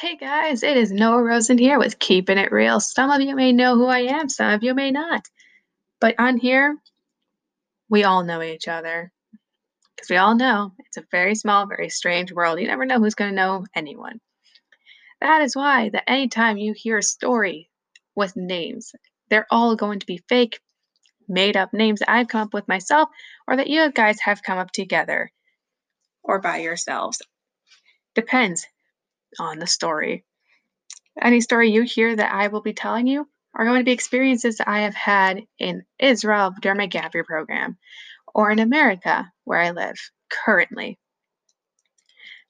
Hey guys, it is Noah Rosen here with Keeping It Real. Some of you may know who I am, some of you may not. But on here, we all know each other. Because we all know it's a very small, very strange world. You never know who's going to know anyone. That is why that anytime you hear a story with names, they're all going to be fake, made up names that I've come up with myself or that you guys have come up together or by yourselves. Depends on the story. Any story you hear that I will be telling you are going to be experiences that I have had in Israel during my gap year program, or in America where I live currently,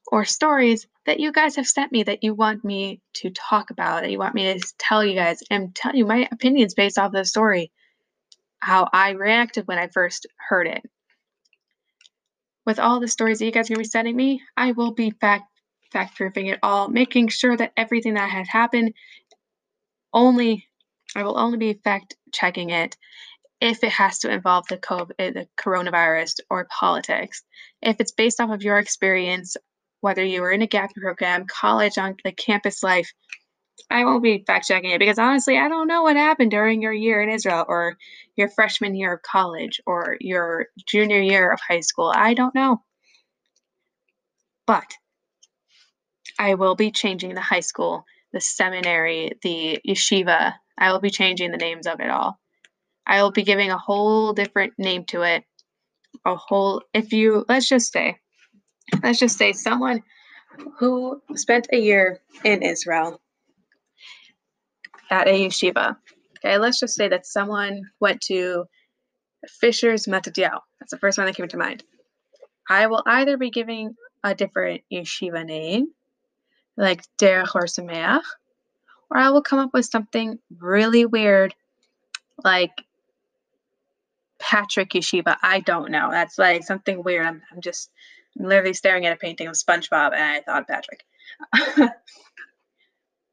or stories that you guys have sent me that you want me to talk about, that you want me to tell you guys and tell you my opinions based off the story, how I reacted when I first heard it. With all the stories that you guys are going to be sending me, I will be fact fact proofing it all, making sure that everything that has happened only I will only be fact checking it if it has to involve the COVID, eh, the coronavirus or politics. If it's based off of your experience, whether you were in a gap program, college, on the campus life, I won't be fact checking it because honestly, I don't know what happened during your year in Israel or your freshman year of college or your junior year of high school. I don't know. But I will be changing the high school, the seminary, the yeshiva. I will be changing the names of it all. I will be giving a whole different name to it. A whole, if you, let's just say, let's just say someone who spent a year in Israel at a yeshiva. Okay, let's just say that someone went to Fisher's Matatiao. That's the first one that came to mind. I will either be giving a different yeshiva name like Derech or Sameach, or I will come up with something really weird like Patrick Yeshiva. I don't know. That's like something weird. I'm, I'm just I'm literally staring at a painting of SpongeBob and I thought Patrick.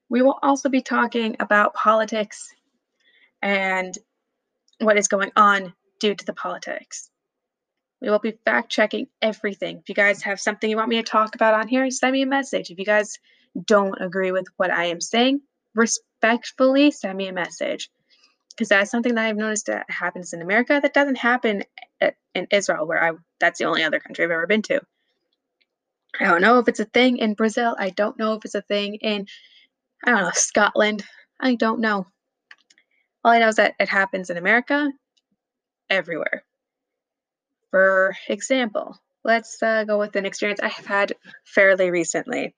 we will also be talking about politics and what is going on due to the politics. We will be fact checking everything. If you guys have something you want me to talk about on here, send me a message. If you guys don't agree with what I am saying, respectfully send me a message. Because that's something that I've noticed that happens in America that doesn't happen in Israel, where I that's the only other country I've ever been to. I don't know if it's a thing in Brazil. I don't know if it's a thing in I don't know, Scotland. I don't know. All I know is that it happens in America everywhere. For example, let's uh, go with an experience I have had fairly recently.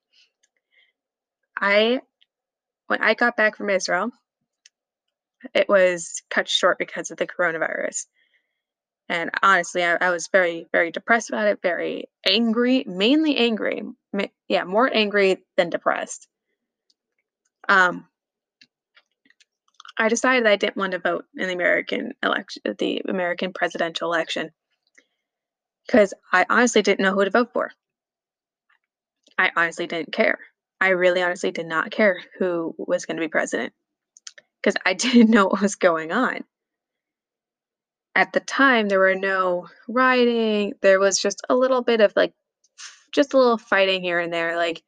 I, when I got back from Israel, it was cut short because of the coronavirus. And honestly, I, I was very, very depressed about it, very angry, mainly angry. Yeah, more angry than depressed. Um, I decided I didn't want to vote in the American election, the American presidential election, because I honestly didn't know who to vote for. I honestly didn't care. I really honestly did not care who was going to be president because I didn't know what was going on. At the time, there were no rioting. There was just a little bit of like, just a little fighting here and there. Like,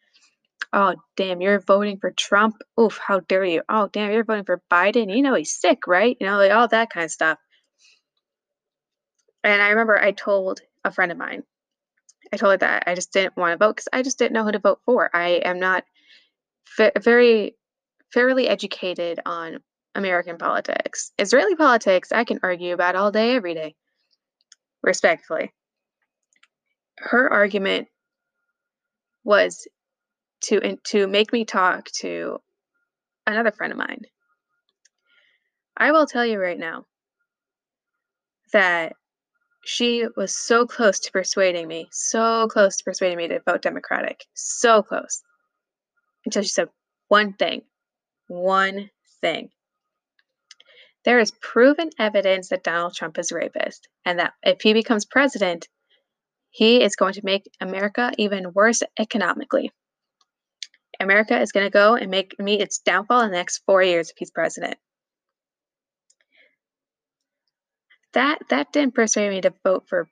oh, damn, you're voting for Trump. Oof, how dare you? Oh, damn, you're voting for Biden. You know, he's sick, right? You know, like all that kind of stuff. And I remember I told a friend of mine, I told her that I just didn't want to vote because I just didn't know who to vote for. I am not fa- very fairly educated on American politics. Israeli politics, I can argue about all day, every day, respectfully. Her argument was to to make me talk to another friend of mine. I will tell you right now that she was so close to persuading me, so close to persuading me to vote Democratic, so close. Until she said one thing, one thing. There is proven evidence that Donald Trump is a rapist, and that if he becomes president, he is going to make America even worse economically. America is going to go and make meet its downfall in the next four years if he's president. That that didn't persuade me to vote for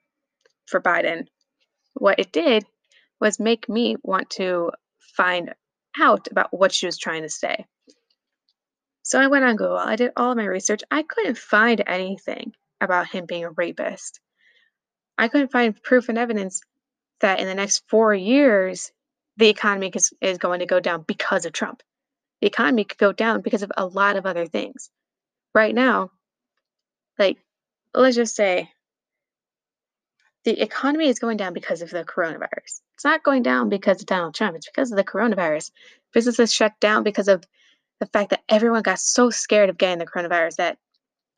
for Biden. What it did was make me want to find out about what she was trying to say. So I went on Google, I did all my research. I couldn't find anything about him being a rapist. I couldn't find proof and evidence that in the next four years, the economy is, is going to go down because of Trump. The economy could go down because of a lot of other things. Right now, like, let's just say the economy is going down because of the coronavirus. It's not going down because of Donald Trump, it's because of the coronavirus. Businesses shut down because of the fact that everyone got so scared of getting the coronavirus that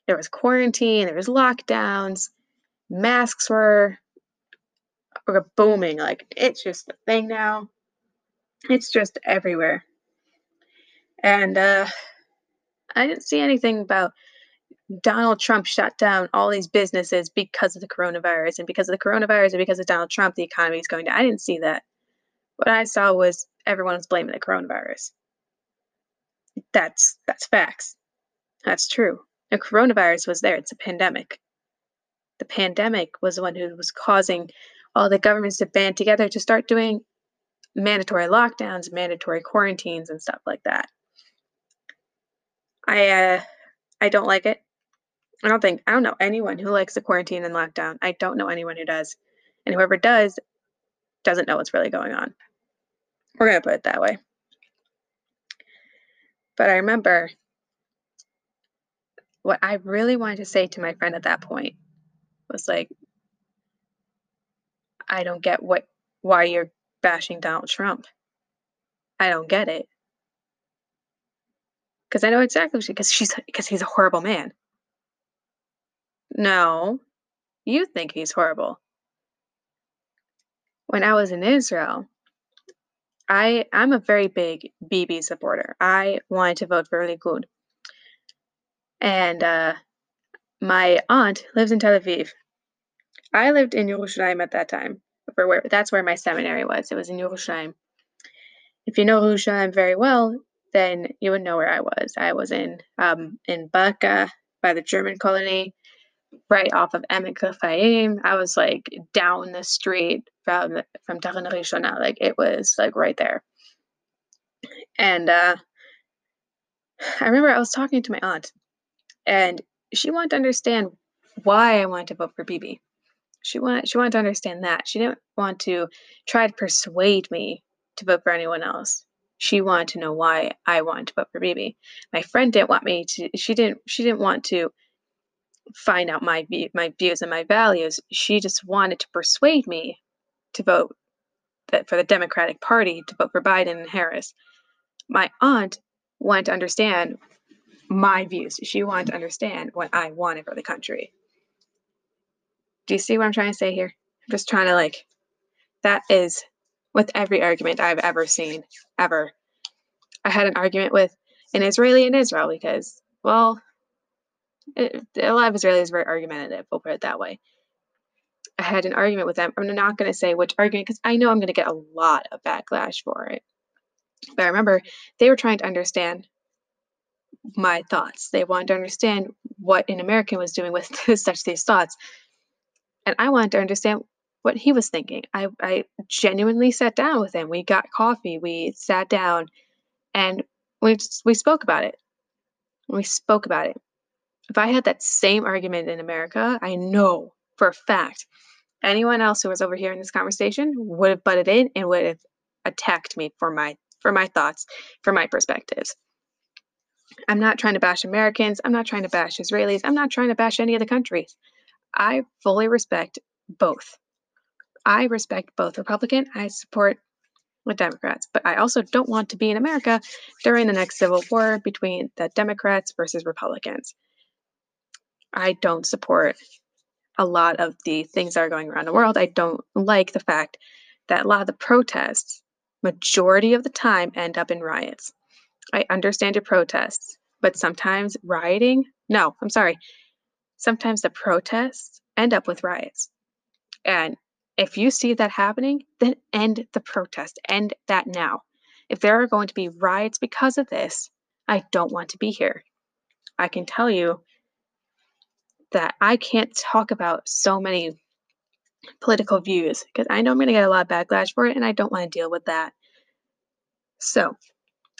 there was quarantine, there was lockdowns, masks were were booming. Like it's just a thing now. It's just everywhere. And uh I didn't see anything about Donald Trump shut down all these businesses because of the coronavirus and because of the coronavirus and because of Donald Trump the economy is going down. I didn't see that. What I saw was everyone was blaming the coronavirus. That's that's facts. That's true. The coronavirus was there. It's a pandemic. The pandemic was the one who was causing all the governments to band together to start doing mandatory lockdowns, mandatory quarantines, and stuff like that. I uh, I don't like it. I don't think I don't know anyone who likes the quarantine and lockdown. I don't know anyone who does, and whoever does doesn't know what's really going on. We're gonna put it that way. But I remember what I really wanted to say to my friend at that point was like, I don't get what why you're bashing Donald Trump. I don't get it. Because I know exactly because she's because he's a horrible man. No, you think he's horrible. When I was in Israel, I I'm a very big Bibi supporter. I wanted to vote for Likud. And uh, my aunt lives in Tel Aviv. I lived in Yerushalayim at that time. For where that's where my seminary was. It was in Yerushalayim. If you know Yerushalayim very well, then you would know where I was. I was in um, in Baka by the German colony, right off of Emek Refaim. I was like down the street from from Tachana Rishona. Like it was like right there. And uh, I remember I was talking to my aunt, and she wanted to understand why I wanted to vote for Bibi. She wanted she wanted to understand that. She didn't want to try to persuade me to vote for anyone else. She wanted to know why I wanted to vote for Bibi. My friend didn't want me to. She didn't. She didn't want to find out my my views and my values. She just wanted to persuade me to vote that for the Democratic Party to vote for Biden and Harris. My aunt wanted to understand my views. She wanted to understand what I wanted for the country. Do you see what I'm trying to say here? I'm just trying to like that is with every argument I've ever seen ever. I had an argument with an Israeli in Israel because, well, it, a lot of Israelis are very argumentative. We'll put it that way. I had an argument with them. I'm not going to say which argument because I know I'm going to get a lot of backlash for it. But I remember they were trying to understand my thoughts. They wanted to understand what an American was doing with such these thoughts. And I wanted to understand what he was thinking. I, I genuinely sat down with him. We got coffee. We sat down and we, we spoke about it. We spoke about it. If I had that same argument in America, I know for a fact anyone else who was over here in this conversation would have butted in and would have attacked me for my for my thoughts, for my perspectives. I'm not trying to bash Americans. I'm not trying to bash Israelis. I'm not trying to bash any of the countries. I fully respect both. I respect both Republican. I support the Democrats, but I also don't want to be in America during the next civil war between the Democrats versus Republicans. I don't support a lot of the things that are going around the world. I don't like the fact that a lot of the protests, majority of the time, end up in riots. I understand your protests, but sometimes rioting, no, I'm sorry. Sometimes the protests end up with riots. And if you see that happening, then end the protest. End that now. If there are going to be riots because of this, I don't want to be here. I can tell you that I can't talk about so many political views because I know I'm going to get a lot of backlash for it and I don't want to deal with that. So,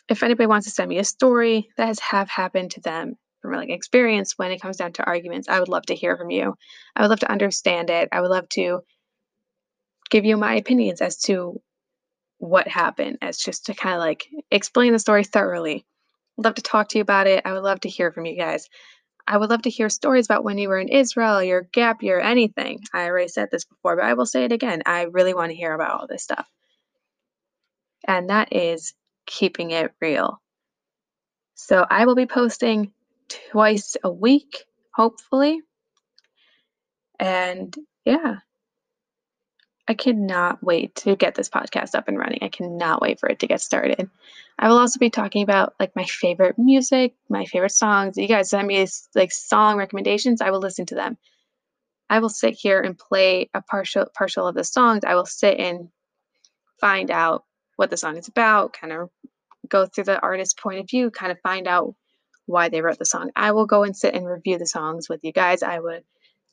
if anybody wants to send me a story that has have happened to them from like experience when it comes down to arguments, I would love to hear from you. I would love to understand it. I would love to give you my opinions as to what happened, as just to kind of like explain the story thoroughly. I'd love to talk to you about it. I would love to hear from you guys. I would love to hear stories about when you were in Israel, your gap year, anything. I already said this before, but I will say it again. I really want to hear about all this stuff. And that is keeping it real. So I will be posting twice a week, hopefully. And yeah, I cannot wait to get this podcast up and running. I cannot wait for it to get started. I will also be talking about like my favorite music, my favorite songs. You guys send me like song recommendations, I will listen to them. I will sit here and play a partial partial of the songs. I will sit and find out what the song is about, kind of go through the artist's point of view, kind of find out why they wrote the song. I will go and sit and review the songs with you guys. I would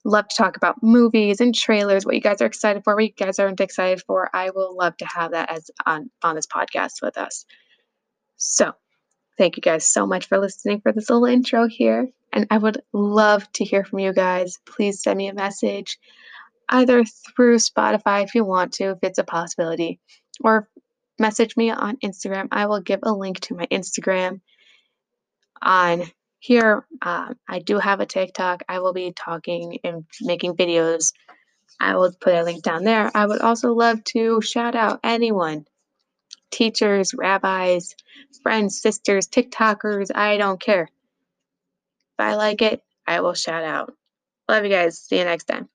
love to talk about movies and trailers, what you guys are excited for, what you guys aren't excited for. I will love to have that as on on this podcast with us. So, thank you guys so much for listening for this little intro here, and I would love to hear from you guys. Please send me a message either through Spotify if you want to, if it's a possibility, or message me on Instagram. I will give a link to my Instagram on here. Um, I do have a TikTok. I will be talking and making videos. I will put a link down there. I would also love to shout out anyone teachers, rabbis, friends, sisters, TikTokers. I don't care. If I like it, I will shout out. Love you guys. See you next time.